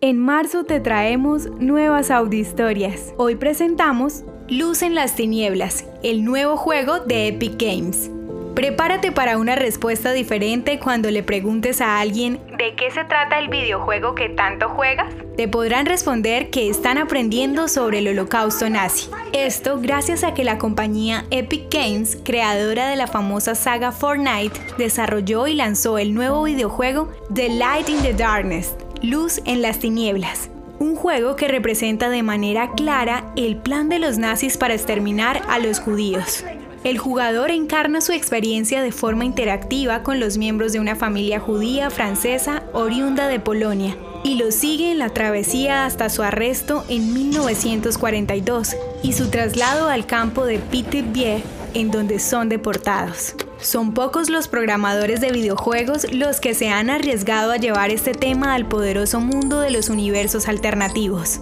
En marzo te traemos nuevas audiohistorias. Hoy presentamos Luz en las Tinieblas, el nuevo juego de Epic Games. Prepárate para una respuesta diferente cuando le preguntes a alguien ¿de qué se trata el videojuego que tanto juegas? Te podrán responder que están aprendiendo sobre el holocausto nazi. Esto gracias a que la compañía Epic Games, creadora de la famosa saga Fortnite, desarrolló y lanzó el nuevo videojuego The Light in the Darkness, Luz en las Tinieblas, un juego que representa de manera clara el plan de los nazis para exterminar a los judíos. El jugador encarna su experiencia de forma interactiva con los miembros de una familia judía francesa oriunda de Polonia y lo sigue en la travesía hasta su arresto en 1942 y su traslado al campo de Pithiviers en donde son deportados. Son pocos los programadores de videojuegos los que se han arriesgado a llevar este tema al poderoso mundo de los universos alternativos.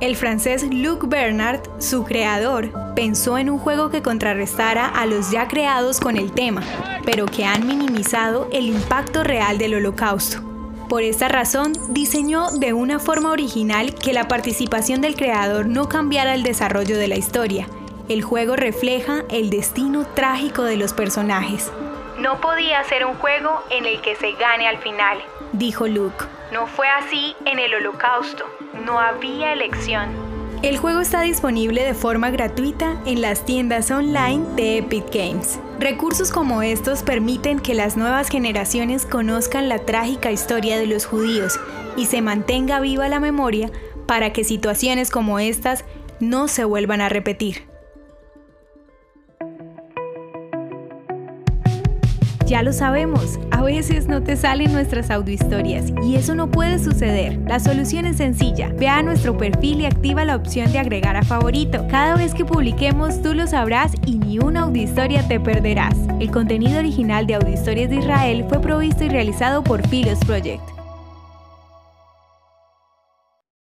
El francés Luc Bernard, su creador, pensó en un juego que contrarrestara a los ya creados con el tema, pero que han minimizado el impacto real del holocausto. Por esta razón, diseñó de una forma original que la participación del creador no cambiara el desarrollo de la historia, el juego refleja el destino trágico de los personajes. No podía ser un juego en el que se gane al final, dijo Luke. No fue así en el holocausto, no había elección. El juego está disponible de forma gratuita en las tiendas online de Epic Games. Recursos como estos permiten que las nuevas generaciones conozcan la trágica historia de los judíos y se mantenga viva la memoria para que situaciones como estas no se vuelvan a repetir. Ya lo sabemos, a veces no te salen nuestras audiohistorias y eso no puede suceder. La solución es sencilla. Ve a nuestro perfil y activa la opción de agregar a favorito. Cada vez que publiquemos tú lo sabrás y ni una audiohistoria te perderás. El contenido original de Audiohistorias de Israel fue provisto y realizado por Philos Project.